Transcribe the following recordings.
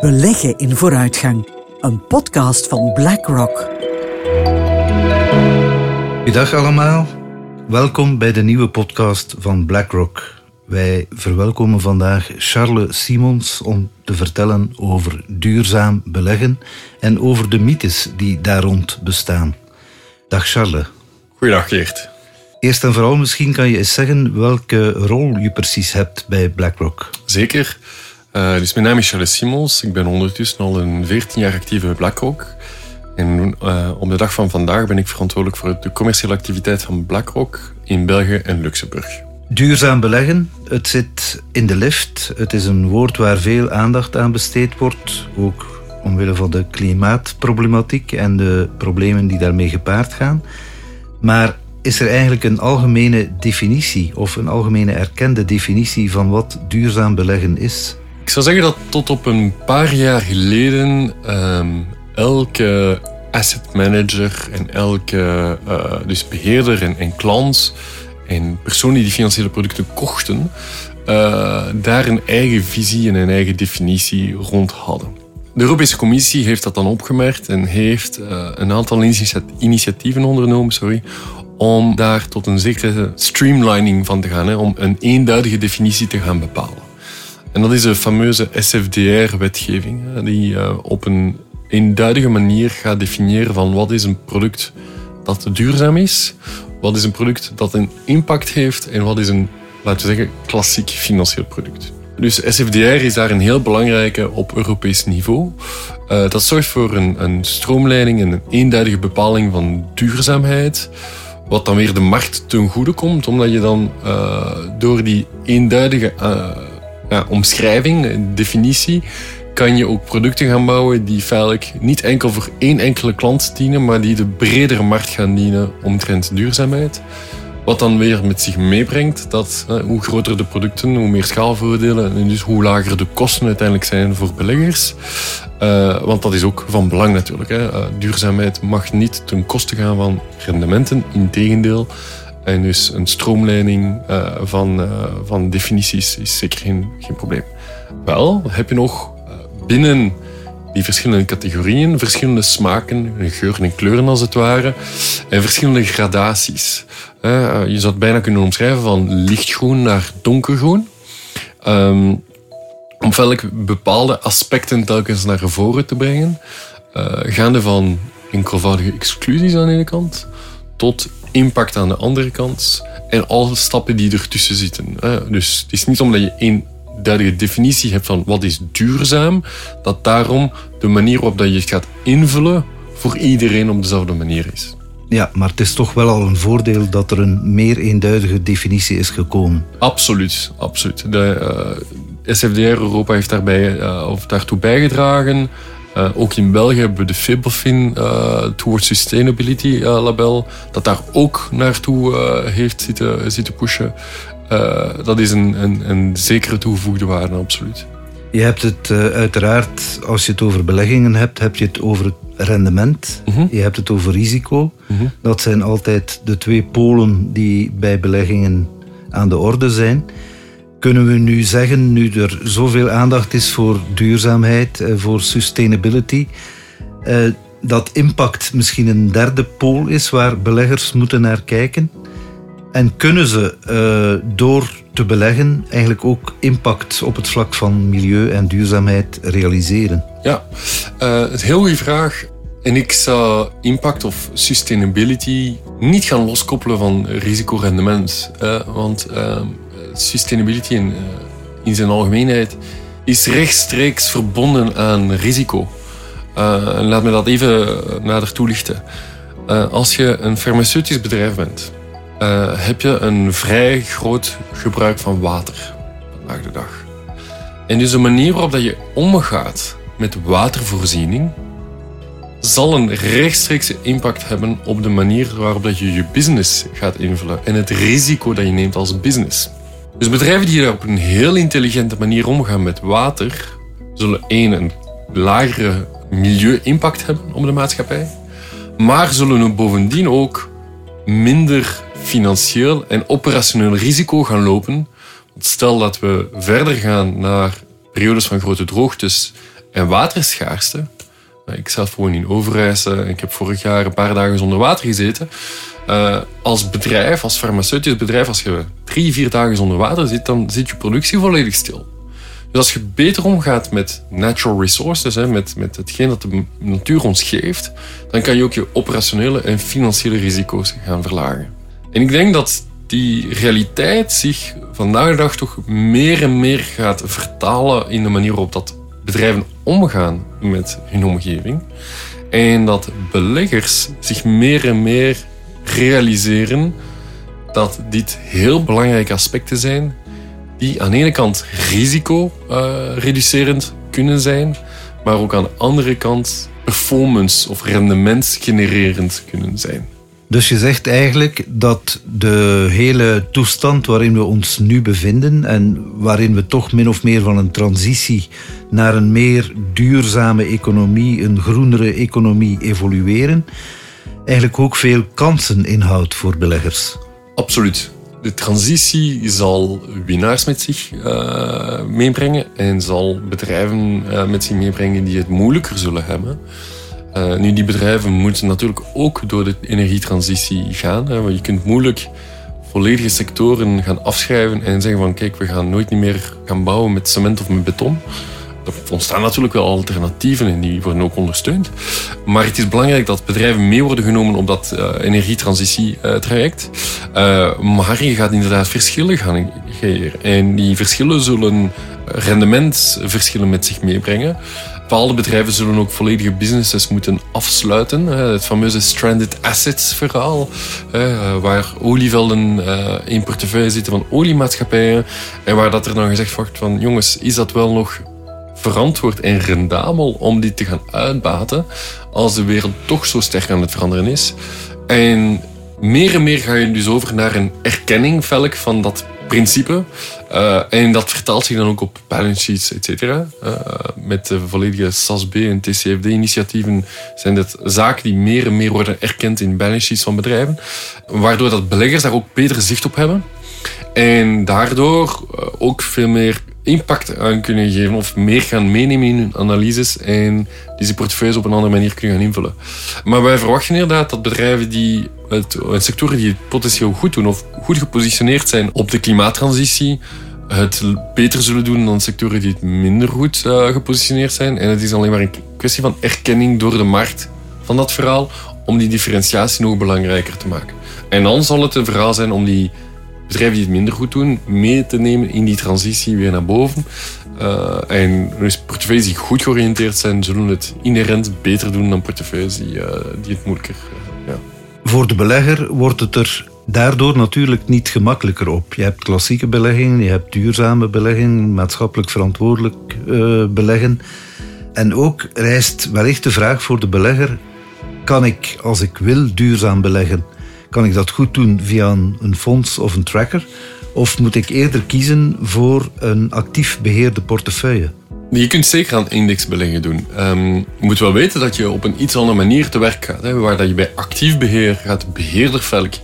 Beleggen in vooruitgang. Een podcast van BlackRock. Goedendag allemaal. Welkom bij de nieuwe podcast van BlackRock. Wij verwelkomen vandaag Charles Simons om te vertellen over duurzaam beleggen en over de mythes die daar rond bestaan. Dag Charles. Goedendag Geert. Eerst en vooral, misschien kan je eens zeggen welke rol je precies hebt bij BlackRock. Zeker. Dus mijn naam is Charles Simons. Ik ben ondertussen al een 14 jaar actief bij BlackRock. En uh, op de dag van vandaag ben ik verantwoordelijk voor de commerciële activiteit van BlackRock in België en Luxemburg. Duurzaam beleggen, het zit in de lift. Het is een woord waar veel aandacht aan besteed wordt, ook omwille van de klimaatproblematiek en de problemen die daarmee gepaard gaan. Maar is er eigenlijk een algemene definitie of een algemene erkende definitie van wat duurzaam beleggen is? Ik zou zeggen dat tot op een paar jaar geleden um, elke asset manager en elke uh, dus beheerder en, klant en personen die financiële producten kochten, uh, daar een eigen visie en een eigen definitie rond hadden. De Europese Commissie heeft dat dan opgemerkt en heeft uh, een aantal initiatieven ondernomen sorry, om daar tot een zekere streamlining van te gaan, om een eenduidige definitie te gaan bepalen. En dat is de fameuze SFDR-wetgeving, die uh, op een eenduidige manier gaat definiëren van wat is een product dat duurzaam is, wat is een product dat een impact heeft en wat is een, laten we zeggen, klassiek financieel product. Dus SFDR is daar een heel belangrijke op Europees niveau. Uh, dat zorgt voor een, een stroomleiding en een eenduidige bepaling van duurzaamheid. Wat dan weer de markt ten goede komt, omdat je dan uh, door die eenduidige omschrijving, definitie, kan je ook producten gaan bouwen die feitelijk niet enkel voor één enkele klant dienen, maar die de bredere markt gaan dienen omtrent duurzaamheid. Wat dan weer met zich meebrengt dat hoe groter de producten, hoe meer schaalvoordelen en dus hoe lager de kosten uiteindelijk zijn voor beleggers. Uh, want dat is ook van belang natuurlijk. Hè. Uh, duurzaamheid mag niet ten koste gaan van rendementen, integendeel. En dus een stroomleiding uh, van, van definities is zeker geen, geen probleem. Wel heb je nog binnen die verschillende categorieën, verschillende smaken, geuren en kleuren als het ware, en verschillende gradaties. Je zou het bijna kunnen omschrijven van lichtgroen naar donkergroen. Um, om welke bepaalde aspecten telkens naar voren te brengen. Gaande van enkelvoudige exclusies aan de ene kant, tot impact aan de andere kant. En alle stappen die ertussen zitten. Dus het is niet omdat je één duidelijke definitie hebt van wat is duurzaam, dat daarom de manier waarop dat je het gaat invullen voor iedereen op dezelfde manier is. Ja, maar het is toch wel al een voordeel dat er een meer eenduidige definitie is gekomen. Absoluut, absoluut. De, uh, SFDR Europa heeft daarbij, uh, of daartoe bijgedragen. Uh, ook in België hebben we de FIBOFIN uh, Towards Sustainability uh, label, dat daar ook naartoe heeft zitten, zitten pushen. dat is een, een, een zekere toegevoegde waarde, absoluut. Je hebt het uiteraard, als je het over beleggingen hebt, heb je het over het rendement. Mm -hmm. Je hebt het over risico. Mm -hmm. Dat zijn altijd de twee polen die bij beleggingen aan de orde zijn. Kunnen we nu zeggen, nu er zoveel aandacht is voor duurzaamheid, voor sustainability, dat impact misschien een derde pool is waar beleggers moeten naar kijken? En kunnen ze door te beleggen eigenlijk ook impact op het vlak van milieu en duurzaamheid realiseren? Ja, een heel goede vraag. En ik zou impact of sustainability niet gaan loskoppelen van risicorendement. Uh, want uh, sustainability in, in zijn algemeenheid is rechtstreeks verbonden aan risico. laat me dat even nader toelichten. als je een farmaceutisch bedrijf bent, heb je een vrij groot gebruik van water vandaag de dag. En dus de manier waarop dat je omgaat met watervoorziening zal een rechtstreekse impact hebben op de manier waarop dat je je business gaat invullen en het risico dat je neemt als business. Dus bedrijven die op een heel intelligente manier omgaan met water, zullen één een lagere milieu-impact hebben op de maatschappij, maar zullen bovendien ook minder financieel en operationeel risico gaan lopen. Want stel dat we verder gaan naar periodes van grote droogtes en waterschaarste. Ik zelf woon in Overijs. Ik heb vorig jaar een paar dagen zonder water gezeten. Uh, als bedrijf, als farmaceutisch bedrijf, als je drie, vier dagen zonder water zit, dan zit je productie volledig stil. Dus als je beter omgaat met natural resources, hè, met, met hetgeen dat de natuur ons geeft, dan kan je ook je operationele en financiële risico's gaan verlagen. En ik denk dat die realiteit zich vandaag de dag toch meer en meer gaat vertalen in de manier waarop dat bedrijven omgaan met hun omgeving. En dat beleggers zich meer en meer realiseren dat dit heel belangrijke aspecten zijn die aan de ene kant risico-reducerend kunnen zijn, maar ook aan de andere kant performance of rendement genererend kunnen zijn. Dus je zegt eigenlijk dat de hele toestand waarin we ons nu bevinden en waarin we toch min of meer van een transitie naar een meer duurzame economie, een groenere economie evolueren, eigenlijk ook veel kansen inhoudt voor beleggers. Absoluut. De transitie zal winnaars met zich uh, meebrengen en zal bedrijven uh, met zich meebrengen die het moeilijker zullen hebben. Uh, nu, die bedrijven moeten natuurlijk ook door de energietransitie gaan. Hè, want je kunt moeilijk volledige sectoren gaan afschrijven en zeggen van kijk, we gaan nooit meer gaan bouwen met cement of met beton. Er ontstaan natuurlijk wel alternatieven en die worden ook ondersteund. Maar het is belangrijk dat bedrijven mee worden genomen op dat uh, energietransitie-traject. Uh, maar je gaat inderdaad verschillen gaan creëren. En die verschillen zullen rendementsverschillen met zich meebrengen. Bepaalde bedrijven zullen ook volledige businesses moeten afsluiten. Het fameuze stranded assets verhaal, waar olievelden in portefeuille zitten van oliemaatschappijen en waar dat er dan gezegd wordt van jongens, is dat wel nog verantwoord en rendabel om die te gaan uitbaten als de wereld toch zo sterk aan het veranderen is. En meer en meer ga je dus over naar een erkenning, velk, van dat principe. Uh, en dat vertaalt zich dan ook op balance sheets, et cetera. Uh, met de volledige SAS-B en TCFD-initiatieven zijn dit zaken die meer en meer worden erkend in balance sheets van bedrijven. Waardoor dat beleggers daar ook beter zicht op hebben. En daardoor uh, ook veel meer impact aan kunnen geven of meer gaan meenemen in hun analyses en deze portefeuilles op een andere manier kunnen gaan invullen. Maar wij verwachten inderdaad dat bedrijven die het, sectoren die het potentieel goed doen of goed gepositioneerd zijn op de klimaattransitie, het beter zullen doen dan sectoren die het minder goed uh, gepositioneerd zijn. En het is alleen maar een kwestie van erkenning door de markt van dat verhaal om die differentiatie nog belangrijker te maken. En dan zal het een verhaal zijn om die bedrijven die het minder goed doen, mee te nemen in die transitie weer naar boven. Uh, en dus portefeuilles die goed georiënteerd zijn, zullen het inherent beter doen dan portefeuilles die, uh, die het moeilijker uh, ja. Voor de belegger wordt het er daardoor natuurlijk niet gemakkelijker op. Je hebt klassieke beleggingen, je hebt duurzame beleggingen, maatschappelijk verantwoordelijk beleggen. En ook rijst wellicht de vraag voor de belegger: kan ik, als ik wil, duurzaam beleggen? Kan ik dat goed doen via een, fonds of een tracker? Of moet ik eerder kiezen voor een actief beheerde portefeuille? Je kunt zeker aan indexbeleggen doen. Um, je moet wel weten dat je op een iets andere manier te werk gaat. Hè, waar dat je bij actief beheer gaat beheerdervelk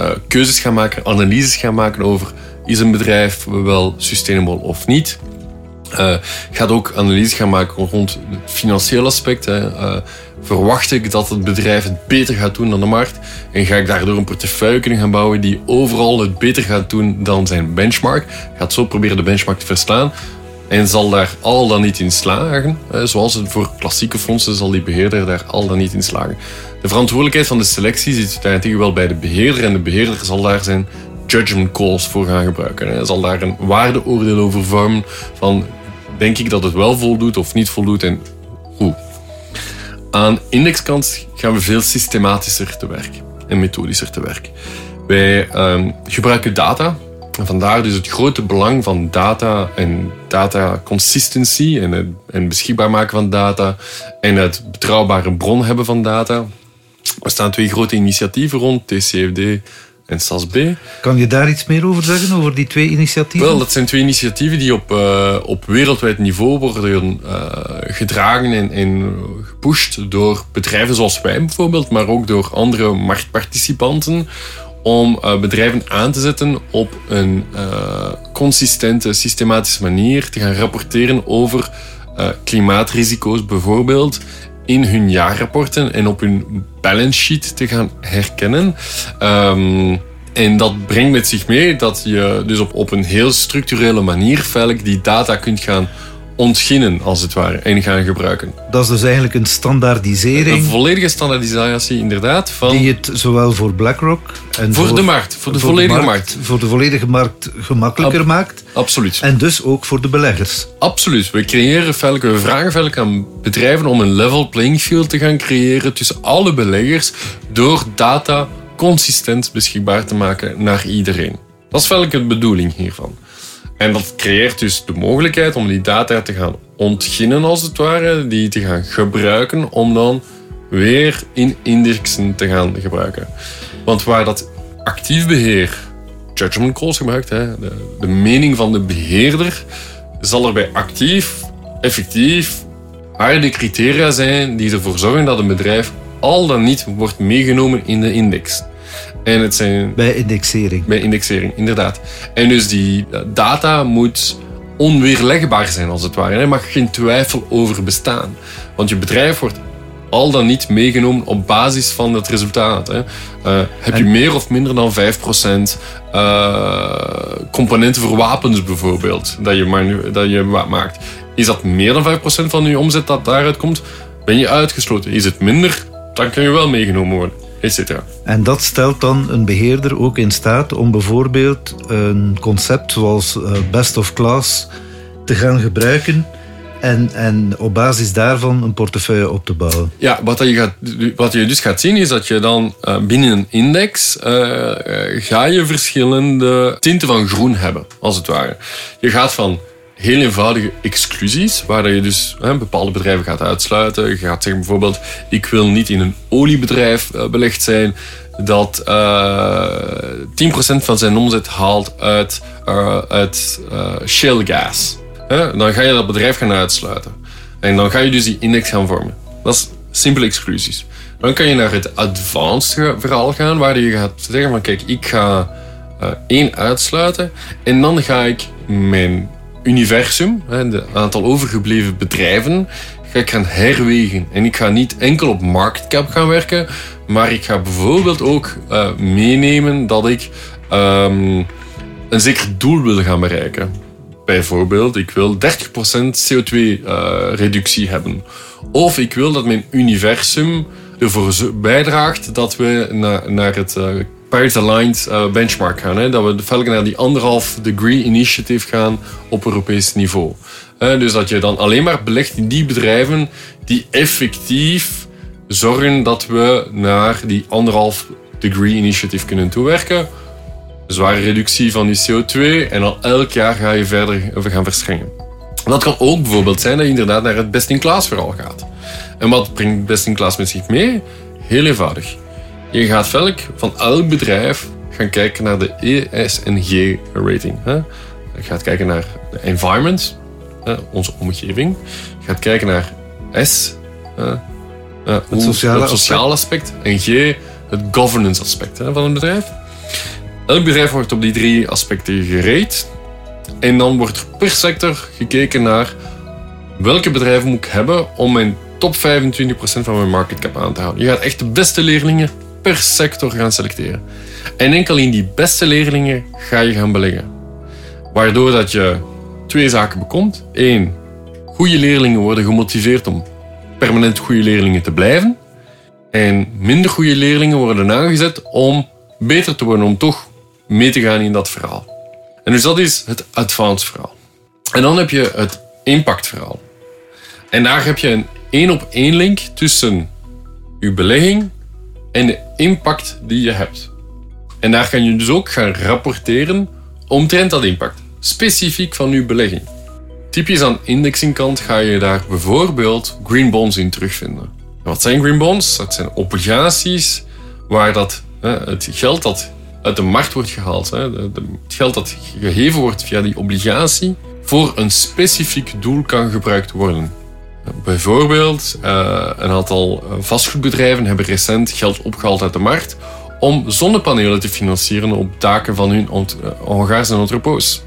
uh, keuzes gaan maken, analyses gaan maken over is een bedrijf wel sustainable of niet. Uh, gaat ook analyses gaan maken rond het financiële aspect. Hè. Uh, verwacht ik dat het bedrijf het beter gaat doen dan de markt? En ga ik daardoor een portefeuille kunnen gaan bouwen die overal het beter gaat doen dan zijn benchmark? Gaat zo proberen de benchmark te verslaan. En zal daar al dan niet in slagen, zoals het voor klassieke fondsen zal die beheerder daar al dan niet in slagen. De verantwoordelijkheid van de selectie zit uiteindelijk wel bij de beheerder en de beheerder zal daar zijn judgment calls voor gaan gebruiken. Hij zal daar een waardeoordeel over vormen van denk ik dat het wel voldoet of niet voldoet en hoe. Aan indexkant gaan we veel systematischer te werk en methodischer te werk. Wij um, gebruiken data. En vandaar dus het grote belang van data en data consistency en het en beschikbaar maken van data en het betrouwbare bron hebben van data. Er staan twee grote initiatieven rond, TCFD en SAS-B. Kan je daar iets meer over zeggen, over die twee initiatieven? Wel, dat zijn twee initiatieven die op, uh, op wereldwijd niveau worden uh, gedragen en, en gepusht door bedrijven zoals wij bijvoorbeeld, maar ook door andere marktparticipanten om uh, bedrijven aan te zetten op een consistente, systematische manier te gaan rapporteren over klimaatrisico's bijvoorbeeld in hun jaarrapporten en op hun balance sheet te gaan herkennen. Um, en dat brengt met zich mee dat je dus op, op een heel structurele manier feitelijk die data kunt gaan ontginnen, als het ware, en gaan gebruiken. Dat is dus eigenlijk een standaardisering. Een volledige standaardisatie, inderdaad. Van... Die het zowel voor BlackRock en voor, de markt, voor de volledige markt, Voor de volledige markt gemakkelijker maakt. Absoluut. En dus ook voor de beleggers. Absoluut. We creëren feitelijk, we vragen feitelijk aan bedrijven om een level playing field te gaan creëren tussen alle beleggers door data consistent beschikbaar te maken naar iedereen. Dat is feitelijk de bedoeling hiervan. En dat creëert dus de mogelijkheid om die data te gaan ontginnen, als het ware, die te gaan gebruiken om dan weer in indexen te gaan gebruiken. Want waar dat actief beheer judgment calls gebruikt, hè, de, de mening van de beheerder, zal er bij actief, effectief, harde criteria zijn die ervoor zorgen dat een bedrijf al dan niet wordt meegenomen in de index. En het zijn, bij indexering. Bij indexering, inderdaad. En dus die data moet onweerlegbaar zijn, als het ware. Er mag geen twijfel over bestaan. Want je bedrijf wordt al dan niet meegenomen op basis van het resultaat. Hè. Uh, heb je meer of minder dan 5% uh, eh, componenten voor wapens bijvoorbeeld, dat je, dat je maakt. Is dat meer dan 5% van je omzet dat daaruit komt, ben je uitgesloten. Is het minder, dan kan je wel meegenomen worden. En dat stelt dan een beheerder ook in staat om bijvoorbeeld een concept zoals eh, best of class te gaan gebruiken en, en op basis daarvan een portefeuille op te bouwen. Ja, wat je, gaat, wat je dus gaat zien is dat je dan uh, binnen een index uh, ga je verschillende tinten van groen hebben, als het ware. Je gaat van heel eenvoudige exclusies, waar je dus hè, bepaalde bedrijven gaat uitsluiten. Je gaat zeggen bijvoorbeeld, ik wil niet in een oliebedrijf uh, belegd zijn dat uh, 10% van zijn omzet haalt uit, uh, uit shale gas. Dan ga je dat bedrijf gaan uitsluiten. En dan ga je dus die index gaan vormen. Dat is simpele exclusies. Dan kan je naar het advanced verhaal gaan, waar je gaat zeggen van kijk, ik ga één uitsluiten en dan ga ik mijn universum, het aantal overgebleven bedrijven, ga ik gaan herwegen. En ik ga niet enkel op market cap gaan werken, maar ik ga bijvoorbeeld ook uh, meenemen dat ik um, een zeker doel wil gaan bereiken. Bijvoorbeeld, ik wil 30% CO2-reductie uh, hebben. Of ik wil dat mijn universum ervoor bijdraagt dat we naar, naar het uh, Paris-aligned uh, benchmark gaan. Hè? Dat we feitelijk naar die anderhalf degree initiative gaan op Europees niveau. dus dat je dan alleen maar belegt in die bedrijven die effectief zorgen dat we naar die anderhalf degree initiative kunnen toewerken. Zware reductie van die CO2 en dan elk jaar ga je verder gaan verstrengen. Dat kan ook bijvoorbeeld zijn dat je inderdaad naar het best-in-class verhaal gaat. En wat brengt best-in-class met zich mee? Heel eenvoudig. Je gaat velk van elk bedrijf gaan kijken naar de ESG-rating. Je gaat kijken naar de environment, onze omgeving. Je gaat kijken naar S, het sociale, het sociale aspect. En G, het governance aspect van een bedrijf. Elk bedrijf wordt op die drie aspecten gereed. En dan wordt er per sector gekeken naar welke bedrijven moet ik hebben om mijn top 25% van mijn market cap aan te houden. Je gaat echt de beste leerlingen per sector gaan selecteren. En enkel in die beste leerlingen ga je gaan beleggen. Waardoor dat je twee zaken bekomt. Eén, goede leerlingen worden gemotiveerd om permanent goede leerlingen te blijven. En minder goede leerlingen worden aangezet om beter te worden, om toch mee te gaan in dat verhaal. En dus dat is het advanced verhaal. En dan heb je het impact verhaal. En daar heb je een één op één link tussen je belegging en de impact die je hebt. En daar kan je dus ook gaan rapporteren omtrent dat impact, specifiek van je belegging. Typisch aan indexingkant ga je daar bijvoorbeeld green bonds in terugvinden. wat zijn green bonds? Dat zijn obligaties waar dat, het geld dat uit de markt wordt gehaald, het geld dat gegeven wordt via die obligatie, voor een specifiek doel kan gebruikt worden. Bijvoorbeeld, uh, een aantal eh, vastgoedbedrijven hebben recent geld opgehaald uit de markt om zonnepanelen te financieren op daken van hun eh, Hongaarse entrepôts.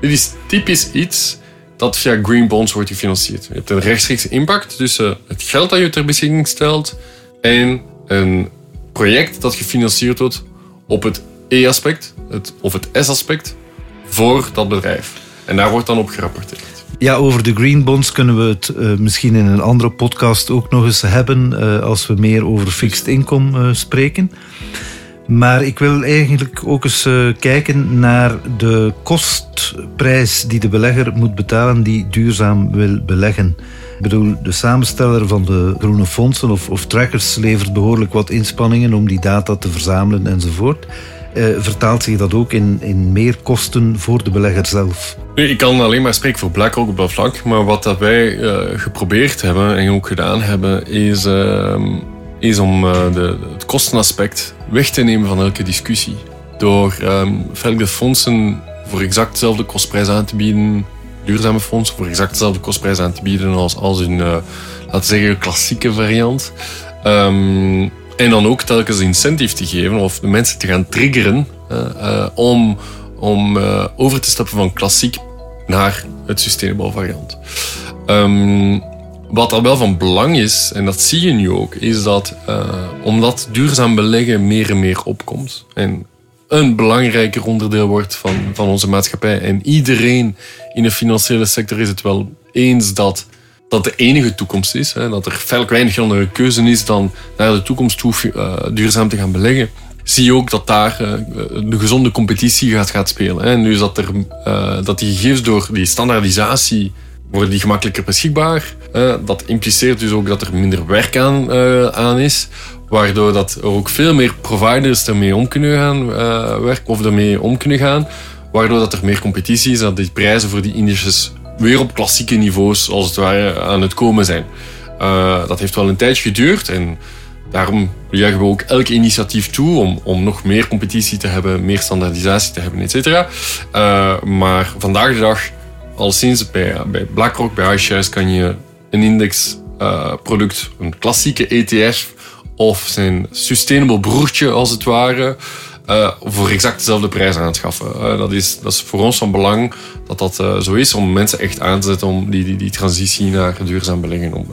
Dit is typisch iets dat via green bonds wordt gefinancierd. Je hebt een rechtstreeks impact tussen het geld dat je ter beschikking stelt en een project dat gefinancierd wordt op het E-aspect of het S-aspect voor dat bedrijf. En daar wordt dan op gerapporteerd. Ja, over de green bonds kunnen we het uh, misschien in een andere podcast ook nog eens hebben uh, als we meer over fixed income uh, spreken. Maar ik wil eigenlijk ook eens kijken naar de kostprijs die de belegger moet betalen die duurzaam wil beleggen. Ik bedoel, de samensteller van de groene fondsen of, of trackers levert behoorlijk wat inspanningen om die data te verzamelen enzovoort. Uh, vertaalt zich dat ook in, in meer kosten voor de belegger zelf? Nu, ik kan alleen maar spreken voor BlackRock op dat vlak. Maar wat wij uh, geprobeerd hebben en ook gedaan hebben, is, uh, is om de, het kostenaspect weg te nemen van elke discussie. Door um, fondsen voor exact dezelfde kostprijs aan te bieden, duurzame fondsen voor exact dezelfde kostprijs aan te bieden als, als hun, laten zeggen, klassieke variant. Um, en dan ook telkens incentive te geven of de mensen te gaan triggeren uh, om, om uh, over te stappen van klassiek naar het sustainable variant. Um, wat al wel van belang is, en dat zie je nu ook, is dat uh, omdat duurzaam beleggen meer en meer opkomt en een belangrijker onderdeel wordt van, van onze maatschappij en iedereen in de financiële sector is het wel eens dat dat de enige toekomst is. Hè, dat er veel weinig andere keuze is dan naar de toekomst toe uh, duurzaam te gaan beleggen. Zie je ook dat daar uh, de gezonde competitie gaat, gaat spelen. Hè. Nu is dat, er, dat die gegevens door die standaardisatie worden die gemakkelijker beschikbaar. dat impliceert dus ook dat er minder werk aan, aan is. Waardoor dat er ook veel meer providers ermee om kunnen gaan werken of ermee om kunnen gaan. Waardoor dat er meer competitie is dat die prijzen voor die indices weer op klassieke niveaus als het ware aan het komen zijn. Uh, dat heeft wel een tijdje geduurd en daarom juichen we ook elk initiatief toe om, om nog meer competitie te hebben, meer standaardisatie te hebben, et cetera. Uh, maar vandaag de dag, al sinds bij, bij BlackRock, bij iShares, kan je een indexproduct, uh, een klassieke ETF of zijn sustainable broertje als het ware, uh, voor exact dezelfde prijs aanschaffen. Uh, dat, is, dat is voor ons van belang dat dat uh, zo is, om mensen echt aan te zetten om die, die, die transitie naar duurzaam beleggen om,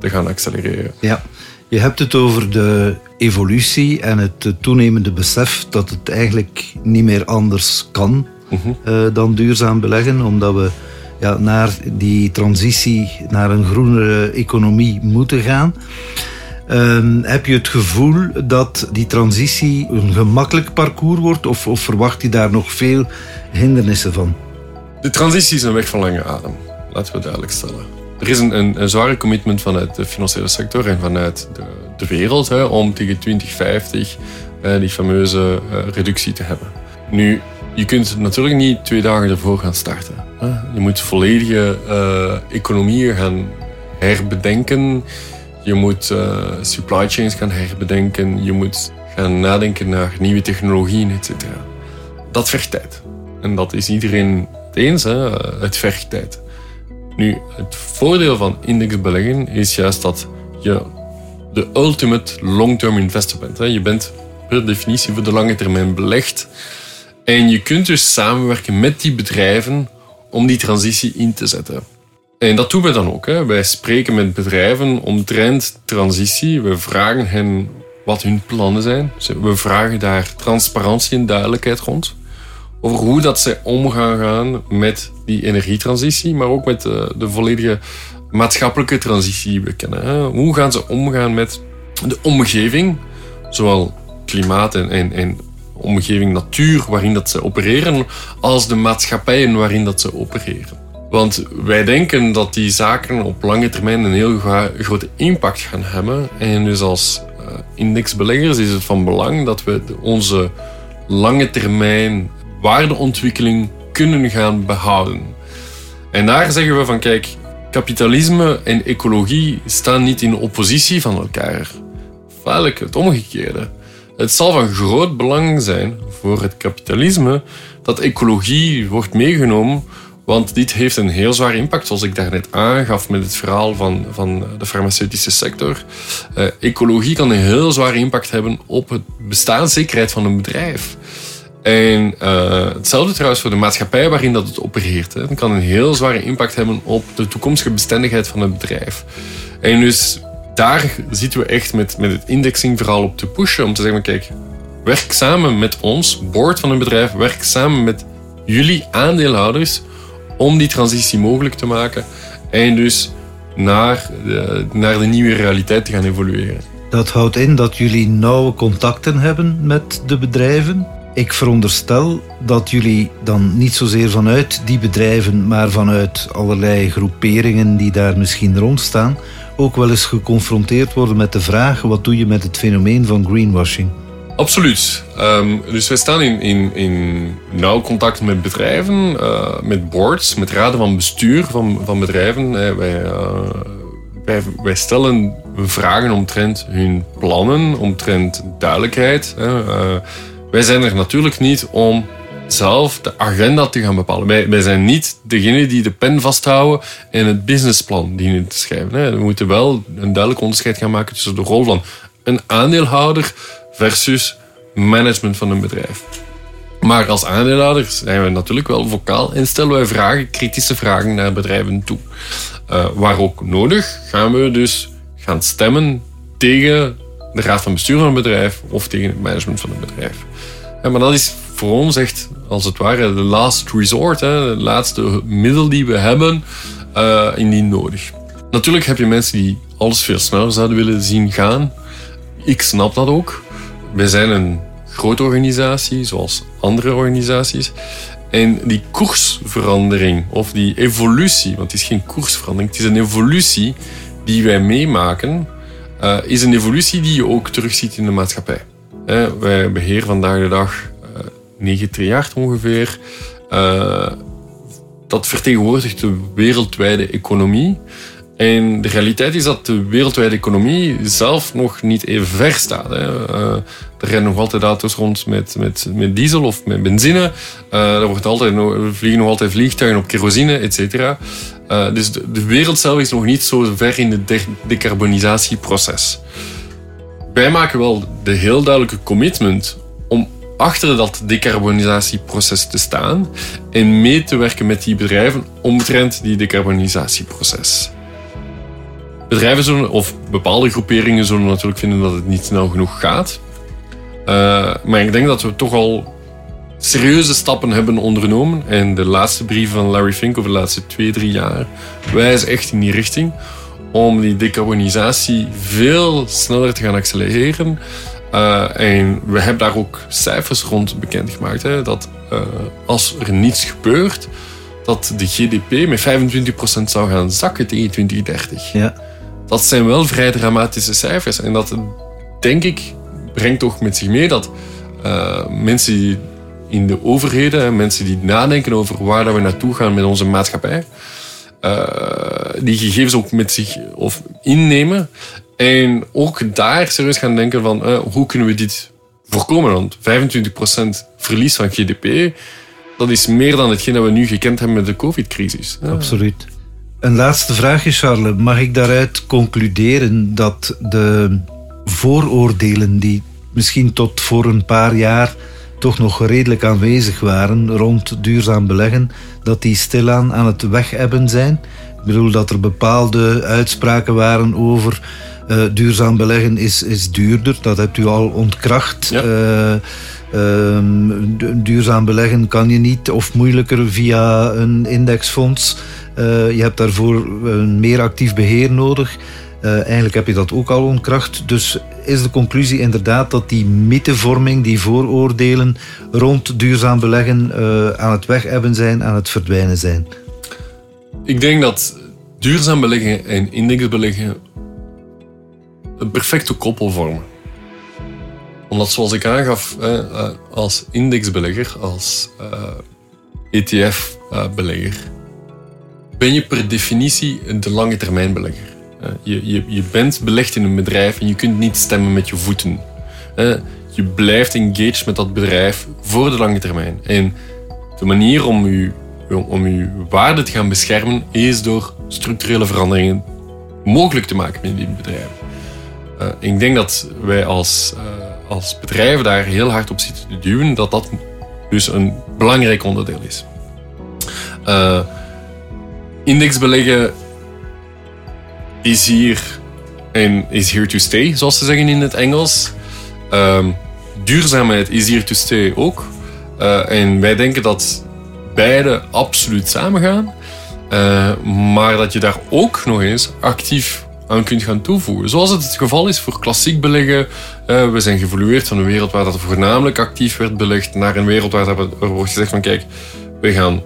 te gaan accelereren. Ja, je hebt het over de evolutie en het toenemende besef dat het eigenlijk niet meer anders kan -huh. Mhm. dan duurzaam beleggen, omdat we ja, naar die transitie naar een groenere economie moeten gaan. Uh, heb je het gevoel dat die transitie een gemakkelijk parcours wordt of, of verwacht je daar nog veel hindernissen van? De transitie is een weg van lange adem, laten we duidelijk stellen. Er is een, een, een zware commitment vanuit de financiële sector en vanuit de, de wereld hè, om tegen 2050 uh, die fameuze uh, reductie te hebben. Nu, je kunt natuurlijk niet twee dagen ervoor gaan starten. Hè. Je moet volledige uh, economieën gaan herbedenken. Je moet uh, supply chains gaan herbedenken. Je moet gaan nadenken naar nieuwe technologieën, etc. Dat vergt tijd. En dat is iedereen het eens. Hè? Het vergt tijd. Nu, het voordeel van indexbeleggen is juist dat je de ultimate long-term investor bent. Hè? Je bent per definitie voor de lange termijn belegd. En je kunt dus samenwerken met die bedrijven om die transitie in te zetten. En dat doen we dan ook. Hè. Wij spreken met bedrijven omtrent transitie. We vragen hen wat hun plannen zijn. We vragen daar transparantie en duidelijkheid rond. Over hoe dat zij omgaan gaan met die energietransitie, maar ook met de, de volledige maatschappelijke transitie die we kennen. Hè. Hoe gaan ze omgaan met de omgeving, zowel klimaat en, en, en omgeving natuur waarin dat ze opereren, als de maatschappijen waarin dat ze opereren. Want wij denken dat die zaken op lange termijn een heel grote impact gaan hebben. En dus als uh, indexbeleggers is het van belang dat we onze lange termijn waardeontwikkeling kunnen gaan behouden. En daar zeggen we van kijk, kapitalisme en ecologie staan niet in oppositie van elkaar. Feitelijk het omgekeerde. Het zal van groot belang zijn voor het kapitalisme dat ecologie wordt meegenomen want dit heeft een heel zwaar impact, zoals ik daarnet aangaf met het verhaal van, van de farmaceutische sector. Uh, ecologie kan een heel zwaar impact hebben op het bestaanszekerheid van een bedrijf. En uh, hetzelfde trouwens voor de maatschappij waarin dat het opereert. Het kan een heel zware impact hebben op de toekomstige bestendigheid van het bedrijf. En dus daar zitten we echt met, met het indexingverhaal op te pushen. Om te zeggen, kijk, werk samen met ons, board van een bedrijf, werk samen met jullie aandeelhouders om die transitie mogelijk te maken. En dus naar de, naar de nieuwe realiteit te gaan evolueren. Dat houdt in dat jullie nauwe contacten hebben met de bedrijven. Ik veronderstel dat jullie dan niet zozeer vanuit die bedrijven, maar vanuit allerlei groeperingen die daar misschien rond staan, ook wel eens geconfronteerd worden met de vraag: wat doe je met het fenomeen van greenwashing? Absoluut. Um, dus wij staan in, in, in nauw contact met bedrijven, uh, met boards, met raden van bestuur van, van bedrijven. wij, uh, wij, wij, stellen vragen omtrent hun plannen, omtrent duidelijkheid. Uh, wij zijn er natuurlijk niet om zelf de agenda te gaan bepalen. Wij, wij zijn niet degene die de pen vasthouden en het businessplan dienen te schrijven. We moeten wel een duidelijk onderscheid gaan maken tussen de rol van een aandeelhouder versus management van een bedrijf. Maar als aandeelhouder zijn we natuurlijk wel vocaal en stellen wij vragen, kritische vragen naar bedrijven toe. Uh, waar ook nodig gaan we dus gaan stemmen tegen de raad van bestuur van een bedrijf of tegen het management van een bedrijf. Ja, maar dat is voor ons echt, als het ware, de last resort, hè, de laatste middel die we hebben, uh, indien nodig. Natuurlijk heb je mensen die alles veel sneller zouden willen zien gaan. Ik snap dat ook. Wij zijn een grote organisatie, zoals andere organisaties. En die koersverandering, of die evolutie, want het is geen koersverandering, het is een evolutie die wij meemaken, uh, is een evolutie die je ook terugziet in de maatschappij. Uh, wij beheren vandaag de dag uh, 9 triljard ongeveer. Dat vertegenwoordigt de wereldwijde economie. En de realiteit is dat de wereldwijde economie zelf nog niet even ver staat. Hè. Uh, er rijden nog altijd auto's rond met, met, met diesel of met benzine. Uh, er, wordt altijd, vliegen nog altijd vliegtuigen op kerosine, et cetera. Uh, dus de, de, wereld zelf is nog niet zo ver in het decarbonisatieproces. Wij maken wel de heel duidelijke commitment om achter dat decarbonisatieproces te staan en mee te werken met die bedrijven omtrent die decarbonisatieproces. Bedrijven zullen, of bepaalde groeperingen zullen natuurlijk vinden dat het niet snel genoeg gaat. Uh, maar ik denk dat we toch al serieuze stappen hebben ondernomen. En de laatste brief van Larry Fink over de laatste twee, drie jaar wijzen echt in die richting. Om die decarbonisatie veel sneller te gaan accelereren. Uh, en we hebben daar ook cijfers rond bekendgemaakt. Hè, dat uh, als er niets gebeurt, dat de GDP met 25% zou gaan zakken tegen 2030. Ja dat zijn wel vrij dramatische cijfers. En dat, denk ik, brengt toch met zich mee dat uh, mensen in de overheden, mensen die nadenken over waar dat we naartoe gaan met onze maatschappij, uh, die gegevens ook met zich of innemen. En ook daar serieus gaan denken van uh, hoe kunnen we dit voorkomen? Want 25% verlies van GDP, dat is meer dan hetgeen dat we nu gekend hebben met de COVID-crisis. Absoluut. Een laatste vraagje, Charles. Mag ik daaruit concluderen dat de vooroordelen die misschien tot voor een paar jaar toch nog redelijk aanwezig waren rond duurzaam beleggen, dat die stilaan aan het wegebben zijn? Ik bedoel dat er bepaalde uitspraken waren over uh, duurzaam beleggen is, is duurder. Dat hebt u al ontkracht. Ja. Uh, uh, duurzaam beleggen kan je niet of moeilijker via een indexfonds. Uh, je hebt daarvoor een meer actief beheer nodig. Uh, eigenlijk heb je dat ook al ontkracht. Dus is de conclusie inderdaad dat die mythevorming, die vooroordelen rond duurzaam beleggen uh, aan het wegebben zijn, aan het verdwijnen zijn? Ik denk dat duurzaam beleggen en indexbeleggen een perfecte koppel vormen. Omdat zoals ik aangaf, als indexbelegger, als ETF-belegger, ben je per definitie de lange termijn belegger. Je, je, je bent belegd in een bedrijf en je kunt niet stemmen met je voeten. Je blijft engaged met dat bedrijf voor de lange termijn. En de manier om je, om waarde te gaan beschermen is door structurele veranderingen mogelijk te maken met die bedrijven. Ik denk dat wij als, als bedrijven daar heel hard op zitten te duwen, dat dat dus een belangrijk onderdeel is. Indexbeleggen is hier en is here to stay, zoals ze zeggen in het Engels. Uh, duurzaamheid is here to stay ook. Uh, en wij denken dat beide absoluut samengaan. Uh, maar dat je daar ook nog eens actief aan kunt gaan toevoegen. Zoals het het geval is voor klassiek beleggen. Uh, we zijn geëvolueerd van een wereld waar dat voornamelijk actief werd belegd naar een wereld waar dat er wordt gezegd van kijk, we gaan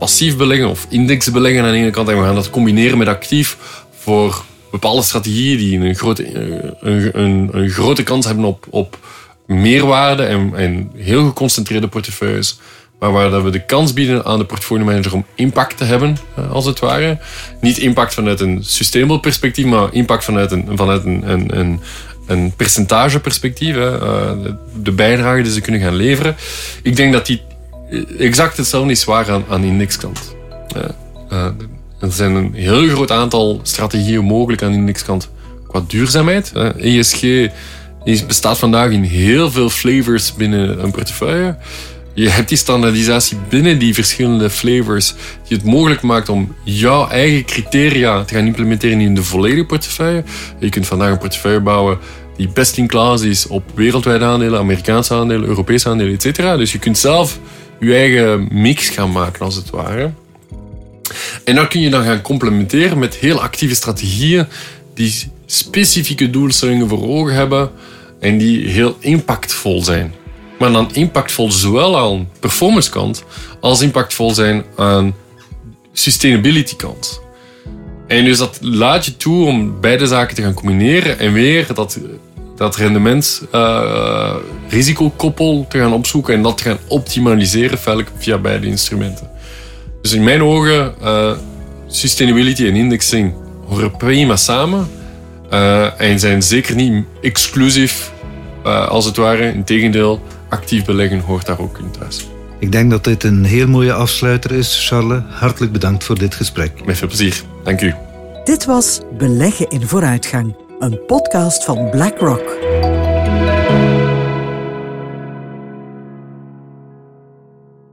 passief beleggen of index beleggen aan de ene kant en we gaan dat combineren met actief voor bepaalde strategieën die een grote, een, een, een grote kans hebben op, op meerwaarde en, en heel geconcentreerde portefeuilles. Maar waar we de kans bieden aan de portfolio manager om impact te hebben, eh, als het ware. Niet impact vanuit een sustainable perspectief, maar impact vanuit een, vanuit een, een, een, een percentageperspectief. Eh, de bijdrage die ze kunnen gaan leveren. Ik denk dat die exact hetzelfde is waar aan, aan indexkant. Uh, er zijn een heel groot aantal strategieën mogelijk aan indexkant qua duurzaamheid. ESG bestaat vandaag in heel veel flavors binnen een portefeuille. Je hebt die standaardisatie binnen die verschillende flavors die het mogelijk maakt om jouw eigen criteria te gaan implementeren in de volledige portefeuille. Je kunt vandaag een portefeuille bouwen die best in class is op wereldwijde aandelen, Amerikaanse aandelen, Europese aandelen, etc. Dus je kunt zelf je eigen mix gaan maken, als het ware. En dan kun je dan gaan complementeren met heel actieve strategieën die specifieke doelstellingen voor ogen hebben en die heel impactvol zijn. Maar dan impactvol zowel aan performance kant als impactvol zijn aan sustainability kant. En dus dat laat je toe om beide zaken te gaan combineren en weer dat, dat rendement uh, risicokoppel te gaan opzoeken en dat te gaan optimaliseren via beide instrumenten. Dus in mijn ogen, uh, sustainability en indexing horen prima samen. Uh, en zijn zeker niet exclusief, uh, als het ware. Integendeel, actief beleggen hoort daar ook in thuis. Ik denk dat dit een heel mooie afsluiter is, Charles. Hartelijk bedankt voor dit gesprek. Met veel plezier. Dank u. Dit was Beleggen in Vooruitgang, een podcast van BlackRock.